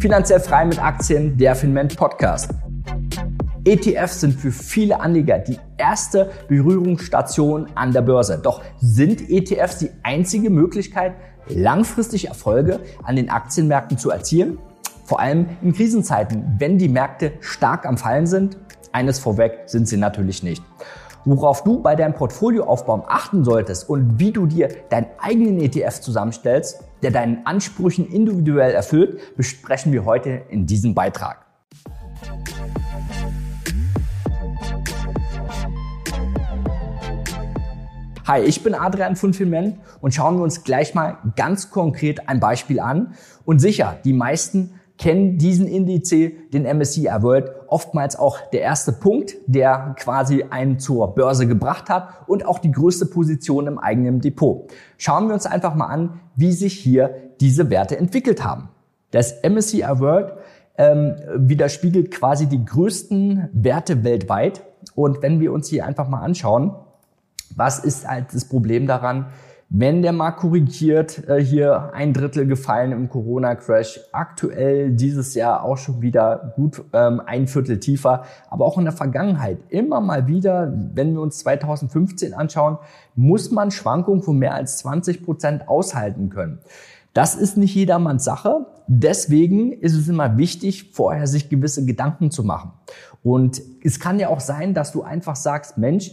Finanziell frei mit Aktien, der Finment Podcast. ETFs sind für viele Anleger die erste Berührungsstation an der Börse. Doch sind ETFs die einzige Möglichkeit, langfristig Erfolge an den Aktienmärkten zu erzielen? Vor allem in Krisenzeiten, wenn die Märkte stark am Fallen sind? Eines vorweg sind sie natürlich nicht. Worauf du bei deinem Portfolioaufbau achten solltest und wie du dir deinen eigenen ETF zusammenstellst, der deinen Ansprüchen individuell erfüllt, besprechen wir heute in diesem Beitrag. Hi, ich bin Adrian von Filment und schauen wir uns gleich mal ganz konkret ein Beispiel an. Und sicher, die meisten kennen diesen Indiz, den MSCI World, oftmals auch der erste Punkt, der quasi einen zur Börse gebracht hat und auch die größte Position im eigenen Depot. Schauen wir uns einfach mal an, wie sich hier diese Werte entwickelt haben. Das MSCI World ähm, widerspiegelt quasi die größten Werte weltweit. Und wenn wir uns hier einfach mal anschauen, was ist halt das Problem daran? Wenn der Markt korrigiert, äh, hier ein Drittel gefallen im Corona-Crash, aktuell dieses Jahr auch schon wieder gut ähm, ein Viertel tiefer, aber auch in der Vergangenheit immer mal wieder, wenn wir uns 2015 anschauen, muss man Schwankungen von mehr als 20 Prozent aushalten können. Das ist nicht jedermanns Sache. Deswegen ist es immer wichtig, vorher sich gewisse Gedanken zu machen. Und es kann ja auch sein, dass du einfach sagst, Mensch,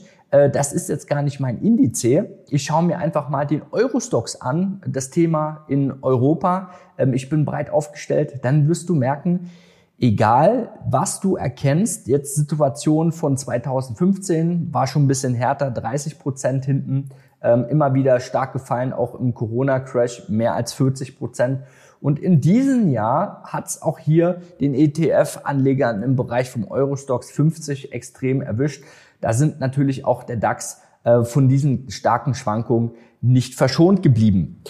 das ist jetzt gar nicht mein Indiz. Ich schaue mir einfach mal den Eurostox an, das Thema in Europa. Ähm, ich bin breit aufgestellt. Dann wirst du merken, egal was du erkennst, jetzt Situation von 2015 war schon ein bisschen härter, 30 Prozent hinten, ähm, immer wieder stark gefallen, auch im Corona-Crash mehr als 40 Prozent. Und in diesem Jahr hat es auch hier den ETF-Anlegern im Bereich vom Eurostox 50 extrem erwischt. Da sind natürlich auch der DAX äh, von diesen starken Schwankungen nicht verschont geblieben.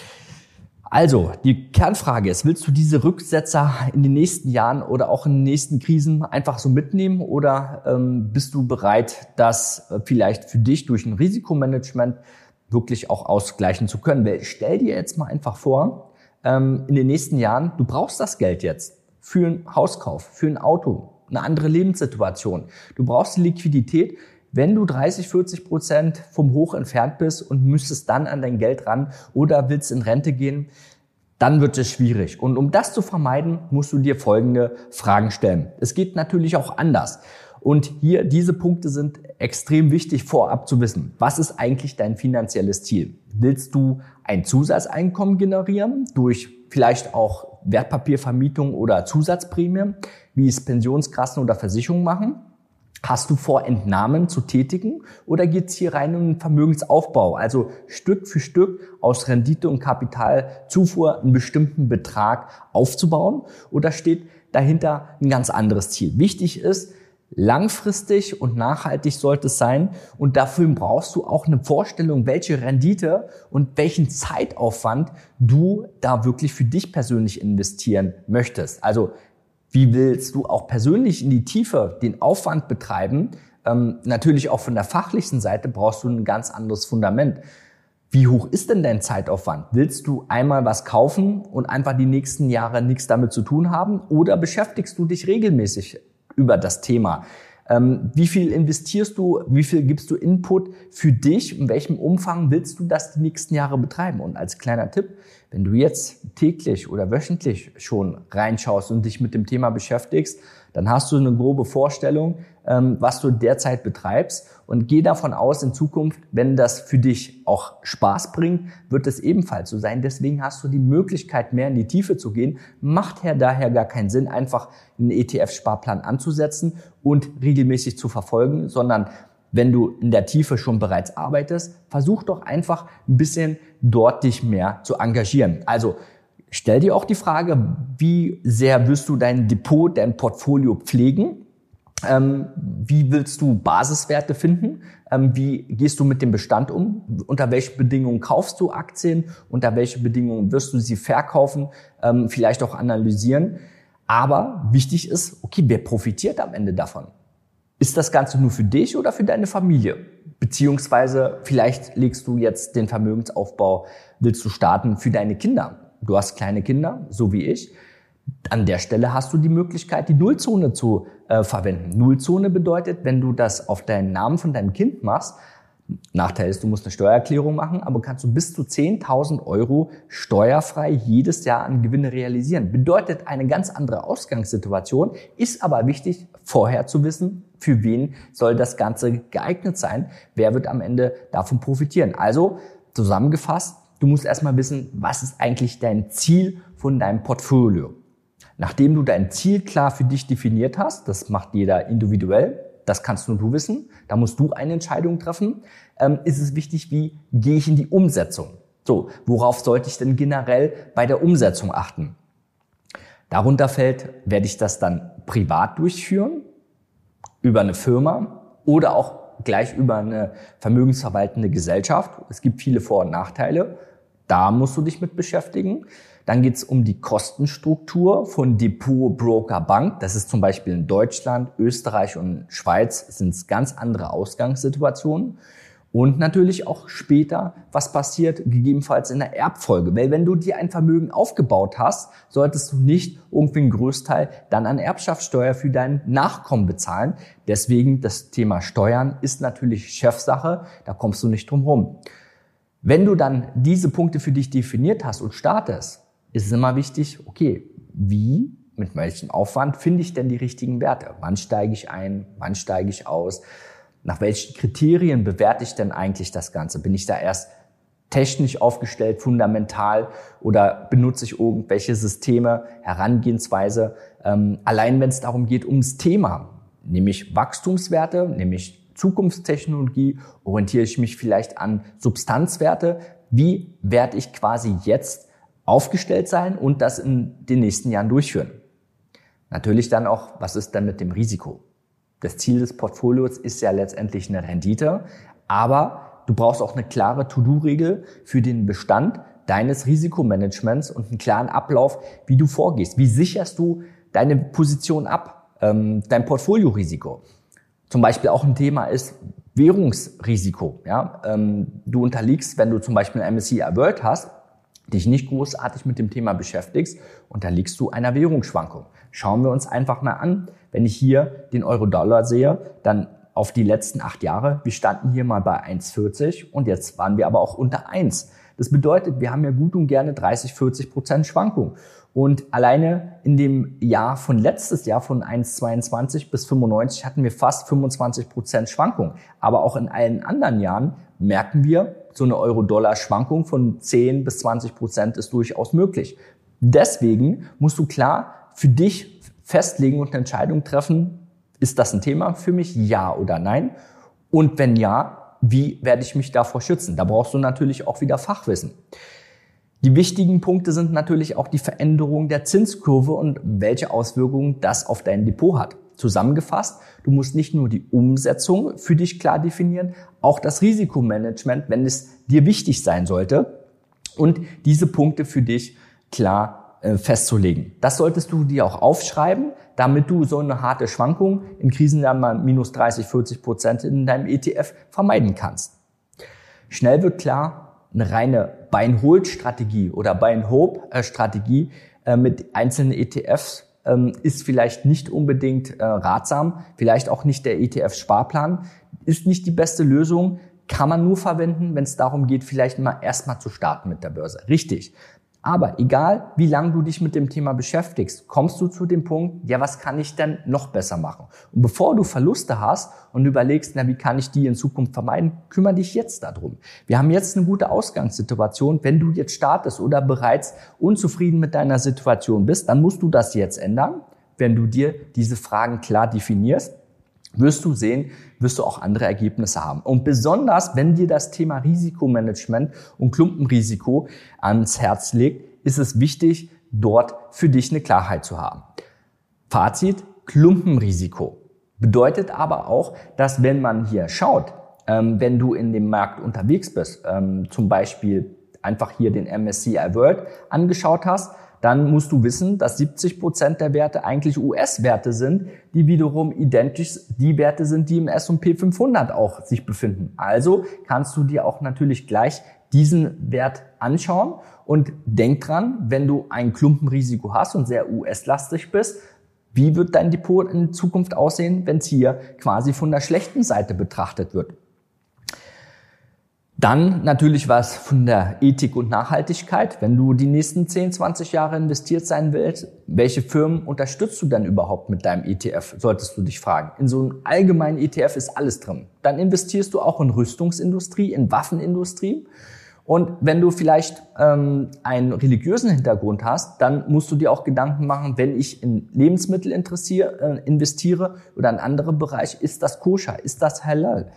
Also, die Kernfrage ist, willst du diese Rücksetzer in den nächsten Jahren oder auch in den nächsten Krisen einfach so mitnehmen oder ähm, bist du bereit, das äh, vielleicht für dich durch ein Risikomanagement wirklich auch ausgleichen zu können? Weil stell dir jetzt mal einfach vor, ähm, in den nächsten Jahren, du brauchst das Geld jetzt für einen Hauskauf, für ein Auto, eine andere Lebenssituation. Du brauchst die Liquidität, wenn du 30, 40 Prozent vom Hoch entfernt bist und müsstest dann an dein Geld ran oder willst in Rente gehen, dann wird es schwierig. Und um das zu vermeiden, musst du dir folgende Fragen stellen. Es geht natürlich auch anders. Und hier, diese Punkte sind extrem wichtig vorab zu wissen. Was ist eigentlich dein finanzielles Ziel? Willst du ein Zusatzeinkommen generieren durch vielleicht auch Wertpapiervermietung oder Zusatzprämie, wie es Pensionskassen oder Versicherungen machen? Hast du vor, Entnahmen zu tätigen oder geht es hier rein um den Vermögensaufbau, also Stück für Stück aus Rendite und Kapitalzufuhr einen bestimmten Betrag aufzubauen oder steht dahinter ein ganz anderes Ziel? Wichtig ist, langfristig und nachhaltig sollte es sein und dafür brauchst du auch eine Vorstellung, welche Rendite und welchen Zeitaufwand du da wirklich für dich persönlich investieren möchtest. Also wie willst du auch persönlich in die Tiefe den Aufwand betreiben? Ähm, natürlich auch von der fachlichen Seite brauchst du ein ganz anderes Fundament. Wie hoch ist denn dein Zeitaufwand? Willst du einmal was kaufen und einfach die nächsten Jahre nichts damit zu tun haben? Oder beschäftigst du dich regelmäßig über das Thema? Ähm, wie viel investierst du? Wie viel gibst du Input für dich? In welchem Umfang willst du das die nächsten Jahre betreiben? Und als kleiner Tipp, wenn du jetzt täglich oder wöchentlich schon reinschaust und dich mit dem Thema beschäftigst, dann hast du eine grobe Vorstellung, ähm, was du derzeit betreibst und geh davon aus, in Zukunft, wenn das für dich auch Spaß bringt, wird es ebenfalls so sein. Deswegen hast du die Möglichkeit, mehr in die Tiefe zu gehen. Macht her daher gar keinen Sinn, einfach einen ETF-Sparplan anzusetzen und regelmäßig zu verfolgen, sondern wenn du in der Tiefe schon bereits arbeitest, versuch doch einfach ein bisschen dort dich mehr zu engagieren. Also stell dir auch die Frage, wie sehr wirst du dein Depot, dein Portfolio pflegen? Ähm, wie willst du Basiswerte finden? Ähm, wie gehst du mit dem Bestand um? Unter welchen Bedingungen kaufst du Aktien? Unter welchen Bedingungen wirst du sie verkaufen? Ähm, vielleicht auch analysieren. Aber wichtig ist, okay, wer profitiert am Ende davon? Ist das Ganze nur für dich oder für deine Familie? Beziehungsweise vielleicht legst du jetzt den Vermögensaufbau, willst du starten für deine Kinder. Du hast kleine Kinder, so wie ich. An der Stelle hast du die Möglichkeit, die Nullzone zu äh, verwenden. Nullzone bedeutet, wenn du das auf deinen Namen von deinem Kind machst, Nachteil ist, du musst eine Steuererklärung machen, aber kannst du bis zu 10.000 Euro steuerfrei jedes Jahr an Gewinne realisieren. Bedeutet eine ganz andere Ausgangssituation, ist aber wichtig, vorher zu wissen, für wen soll das Ganze geeignet sein, wer wird am Ende davon profitieren. Also zusammengefasst, du musst erstmal wissen, was ist eigentlich dein Ziel von deinem Portfolio. Nachdem du dein Ziel klar für dich definiert hast, das macht jeder individuell, das kannst nur du wissen, da musst du eine Entscheidung treffen, ähm, ist es wichtig, wie gehe ich in die Umsetzung. So, worauf sollte ich denn generell bei der Umsetzung achten? Darunter fällt, werde ich das dann privat durchführen, über eine Firma oder auch gleich über eine vermögensverwaltende Gesellschaft. Es gibt viele Vor- und Nachteile. Da musst du dich mit beschäftigen. Dann geht es um die Kostenstruktur von Depot, Broker, Bank. Das ist zum Beispiel in Deutschland, Österreich und Schweiz sind es ganz andere Ausgangssituationen. Und natürlich auch später, was passiert gegebenenfalls in der Erbfolge. Weil wenn du dir ein Vermögen aufgebaut hast, solltest du nicht irgendwie einen Großteil dann an Erbschaftssteuer für deinen Nachkommen bezahlen. Deswegen das Thema Steuern ist natürlich Chefsache, da kommst du nicht drum rum. Wenn du dann diese Punkte für dich definiert hast und startest, ist es immer wichtig, okay, wie, mit welchem Aufwand finde ich denn die richtigen Werte? Wann steige ich ein? Wann steige ich aus? Nach welchen Kriterien bewerte ich denn eigentlich das Ganze? Bin ich da erst technisch aufgestellt, fundamental oder benutze ich irgendwelche Systeme, Herangehensweise? Ähm, allein wenn es darum geht, ums Thema, nämlich Wachstumswerte, nämlich Zukunftstechnologie, orientiere ich mich vielleicht an Substanzwerte. Wie werde ich quasi jetzt aufgestellt sein und das in den nächsten Jahren durchführen. Natürlich dann auch, was ist dann mit dem Risiko? Das Ziel des Portfolios ist ja letztendlich eine Rendite, aber du brauchst auch eine klare To-Do-Regel für den Bestand deines Risikomanagements und einen klaren Ablauf, wie du vorgehst. Wie sicherst du deine Position ab, ähm, dein Portfoliorisiko? Zum Beispiel auch ein Thema ist Währungsrisiko. Ja? Ähm, du unterliegst, wenn du zum Beispiel ein MSCI World hast, dich nicht großartig mit dem Thema beschäftigst, unterliegst du einer Währungsschwankung. Schauen wir uns einfach mal an, wenn ich hier den Euro-Dollar sehe, dann auf die letzten acht Jahre, wir standen hier mal bei 1,40 und jetzt waren wir aber auch unter 1. Das bedeutet, wir haben ja gut und gerne 30, 40 Prozent Schwankung. Und alleine in dem Jahr von letztes Jahr von 1,22 bis 95 hatten wir fast 25 Prozent Schwankung. Aber auch in allen anderen Jahren merken wir, so eine Euro-Dollar-Schwankung von 10 bis 20 Prozent ist durchaus möglich. Deswegen musst du klar für dich festlegen und eine Entscheidung treffen, ist das ein Thema für mich, ja oder nein? Und wenn ja, wie werde ich mich davor schützen? Da brauchst du natürlich auch wieder Fachwissen. Die wichtigen Punkte sind natürlich auch die Veränderung der Zinskurve und welche Auswirkungen das auf dein Depot hat. Zusammengefasst, du musst nicht nur die Umsetzung für dich klar definieren, auch das Risikomanagement, wenn es dir wichtig sein sollte und diese Punkte für dich klar äh, festzulegen. Das solltest du dir auch aufschreiben, damit du so eine harte Schwankung in Krisenjahren mal minus 30, 40 Prozent in deinem ETF vermeiden kannst. Schnell wird klar, eine reine Buy-and-Hold-Strategie oder Buy-and-Hope-Strategie äh, mit einzelnen ETFs ist vielleicht nicht unbedingt äh, ratsam, vielleicht auch nicht der ETF-Sparplan, ist nicht die beste Lösung, kann man nur verwenden, wenn es darum geht, vielleicht mal erstmal zu starten mit der Börse. Richtig. Aber egal, wie lange du dich mit dem Thema beschäftigst, kommst du zu dem Punkt, ja, was kann ich denn noch besser machen? Und bevor du Verluste hast und überlegst, na, wie kann ich die in Zukunft vermeiden, kümmere dich jetzt darum. Wir haben jetzt eine gute Ausgangssituation. Wenn du jetzt startest oder bereits unzufrieden mit deiner Situation bist, dann musst du das jetzt ändern, wenn du dir diese Fragen klar definierst wirst du sehen, wirst du auch andere Ergebnisse haben. Und besonders, wenn dir das Thema Risikomanagement und Klumpenrisiko ans Herz legt, ist es wichtig, dort für dich eine Klarheit zu haben. Fazit, Klumpenrisiko bedeutet aber auch, dass wenn man hier schaut, ähm, wenn du in dem Markt unterwegs bist, ähm, zum Beispiel einfach hier den MSCI World angeschaut hast, dann musst du wissen, dass 70 Prozent der Werte eigentlich US-Werte sind, die wiederum identisch die Werte sind, die im S&P 500 auch sich befinden. Also kannst du dir auch natürlich gleich diesen Wert anschauen und denk dran, wenn du ein Klumpenrisiko hast und sehr US-lastig bist, wie wird dein Depot in Zukunft aussehen, wenn es hier quasi von der schlechten Seite betrachtet wird? Dann natürlich was von der Ethik und Nachhaltigkeit. Wenn du die nächsten 10, 20 Jahre investiert sein willst, welche Firmen unterstützt du denn überhaupt mit deinem ETF, solltest du dich fragen. In so einem allgemeinen ETF ist alles drin. Dann investierst du auch in Rüstungsindustrie, in Waffenindustrie. Und wenn du vielleicht ähm, einen religiösen Hintergrund hast, dann musst du dir auch Gedanken machen, wenn ich in Lebensmittel äh, investiere oder in andere Bereiche, ist das koscher, ist das halal?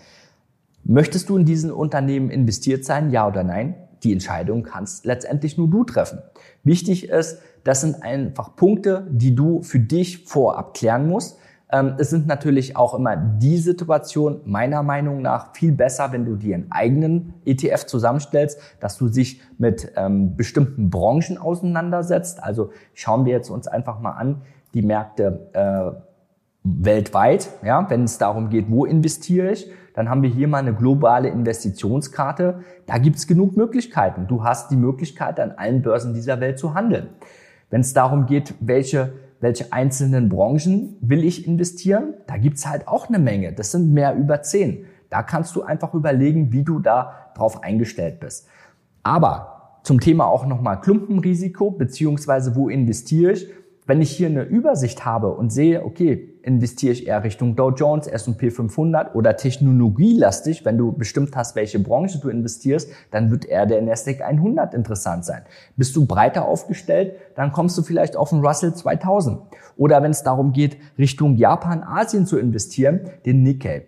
Möchtest du in diesen Unternehmen investiert sein, ja oder nein? Die Entscheidung kannst letztendlich nur du treffen. Wichtig ist, das sind einfach Punkte, die du für dich vorab klären musst. Ähm, es sind natürlich auch immer die Situation meiner Meinung nach viel besser, wenn du dir einen eigenen ETF zusammenstellst, dass du dich mit ähm, bestimmten Branchen auseinandersetzt. Also schauen wir jetzt uns einfach mal an, die Märkte äh, weltweit, ja, wenn es darum geht, wo investiere ich, dann haben wir hier mal eine globale Investitionskarte. Da gibt's genug Möglichkeiten. Du hast die Möglichkeit, an allen Börsen dieser Welt zu handeln. Wenn es darum geht, welche, welche einzelnen Branchen will ich investieren, da gibt's halt auch eine Menge. Das sind mehr über zehn. Da kannst du einfach überlegen, wie du da drauf eingestellt bist. Aber zum Thema auch nochmal Klumpenrisiko, beziehungsweise wo investiere ich, wenn ich hier eine Übersicht habe und sehe, okay, investiere ich eher Richtung Dow Jones, S&P 500 oder technologielastig, wenn du bestimmt hast, welche Branche du investierst, dann wird eher der Nasdaq 100 interessant sein. Bist du breiter aufgestellt, dann kommst du vielleicht auf den Russell 2000. Oder wenn es darum geht, Richtung Japan, Asien zu investieren, den Nikkei.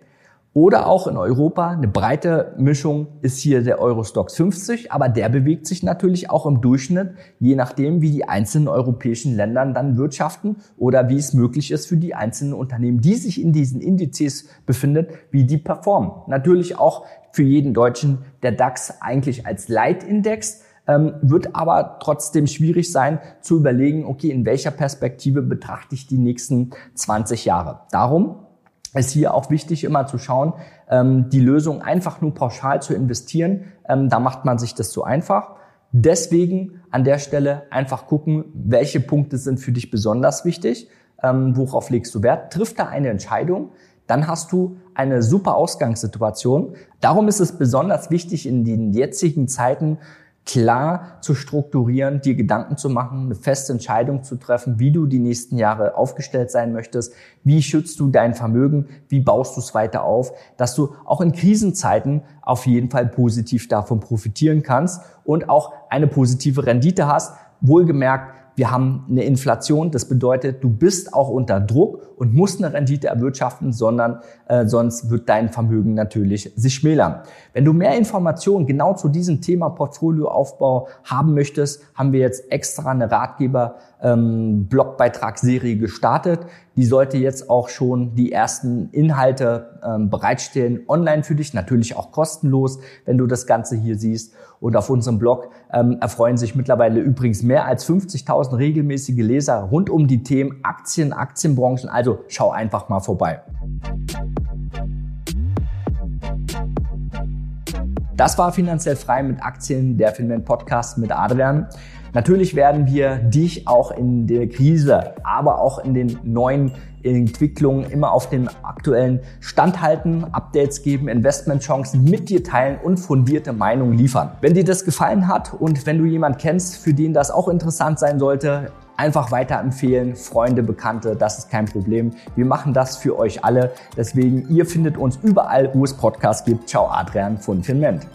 Oder auch in Europa eine breite Mischung ist hier der Eurostox 50, aber der bewegt sich natürlich auch im Durchschnitt, je nachdem, wie die einzelnen europäischen Länder dann wirtschaften oder wie es möglich ist für die einzelnen Unternehmen, die sich in diesen Indizes befindet, wie die performen. Natürlich auch für jeden Deutschen der DAX eigentlich als Leitindex, ähm, wird aber trotzdem schwierig sein zu überlegen, okay, in welcher Perspektive betrachte ich die nächsten 20 Jahre. Darum ist hier auch wichtig, immer zu schauen, ähm, die Lösung einfach nur pauschal zu investieren. Ähm, da macht man sich das zu einfach. Deswegen an der Stelle einfach gucken, welche Punkte sind für dich besonders wichtig, ähm, worauf legst du Wert, trifft da eine Entscheidung, dann hast du eine super Ausgangssituation. Darum ist es besonders wichtig in den jetzigen Zeiten klar zu strukturieren, dir Gedanken zu machen, eine feste Entscheidung zu treffen, wie du die nächsten Jahre aufgestellt sein möchtest, wie schützt du dein Vermögen, wie baust du es weiter auf, dass du auch in Krisenzeiten auf jeden Fall positiv davon profitieren kannst und auch eine positive Rendite hast. Wohlgemerkt, wir haben eine Inflation. Das bedeutet, du bist auch unter Druck und musst eine Rendite erwirtschaften, sondern äh, sonst wird dein Vermögen natürlich sich schmälern. Wenn du mehr Informationen genau zu diesem Thema Portfolioaufbau haben möchtest, haben wir jetzt extra eine Ratgeber ähm, Blogbeitragsserie gestartet. Die sollte jetzt auch schon die ersten Inhalte ähm, bereitstellen, online für dich, natürlich auch kostenlos, wenn du das Ganze hier siehst. Und auf unserem Blog ähm, erfreuen sich mittlerweile übrigens mehr als 50.000 regelmäßige Leser rund um die Themen Aktien, Aktienbranchen. Also schau einfach mal vorbei. Das war finanziell frei mit Aktien, der Finment Podcast mit Adrian. Natürlich werden wir dich auch in der Krise, aber auch in den neuen Entwicklungen immer auf dem aktuellen Stand halten, Updates geben, Investmentchancen mit dir teilen und fundierte Meinungen liefern. Wenn dir das gefallen hat und wenn du jemand kennst, für den das auch interessant sein sollte, einfach weiterempfehlen, Freunde, Bekannte, das ist kein Problem. Wir machen das für euch alle. Deswegen, ihr findet uns überall, wo es Podcasts gibt. Ciao, Adrian von Finment.